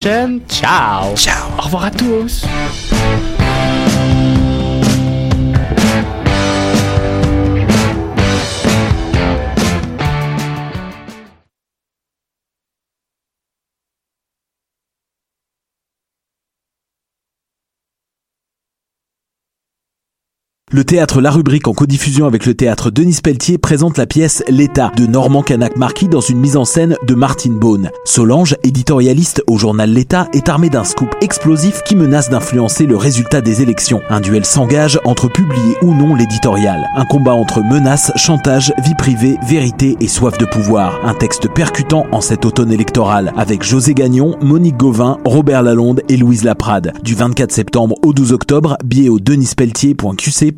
Ciao. Ciao. Au revoir à tous. Le théâtre La Rubrique en codiffusion avec le théâtre Denis Pelletier présente la pièce L'État de Normand Canac Marquis dans une mise en scène de Martine Beaune. Solange, éditorialiste au journal L'État, est armée d'un scoop explosif qui menace d'influencer le résultat des élections. Un duel s'engage entre publier ou non l'éditorial. Un combat entre menaces, chantage, vie privée, vérité et soif de pouvoir. Un texte percutant en cet automne électoral avec José Gagnon, Monique Gauvin, Robert Lalonde et Louise Laprade. Du 24 septembre au 12 octobre, billet au denispelletier.qc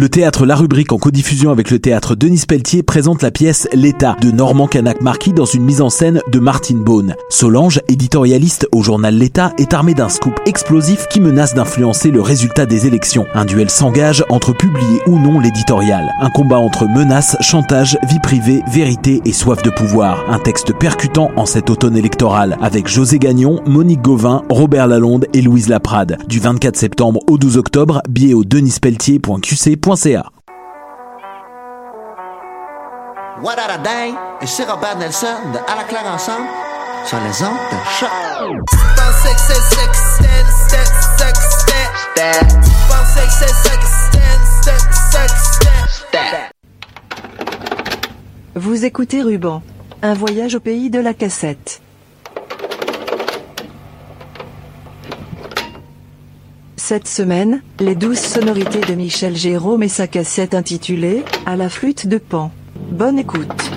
Le théâtre La Rubrique en codiffusion avec le théâtre Denis Pelletier présente la pièce L'État de Normand Canac Marquis dans une mise en scène de Martine Beaune. Solange, éditorialiste au journal L'État, est armée d'un scoop explosif qui menace d'influencer le résultat des élections. Un duel s'engage entre publier ou non l'éditorial. Un combat entre menaces, chantage, vie privée, vérité et soif de pouvoir. Un texte percutant en cet automne électoral avec José Gagnon, Monique Gauvin, Robert Lalonde et Louise Laprade. Du 24 septembre au 12 octobre, billet au denispelletier.qc.ca. What a day? Et c'est Robert Nelson de À la claire ensemble sur les ondes de choc. Vous écoutez Ruban. Un voyage au pays de la cassette. Cette semaine, les douces sonorités de Michel Jérôme et sa cassette intitulée À la flûte de Pan. Bonne écoute.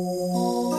Música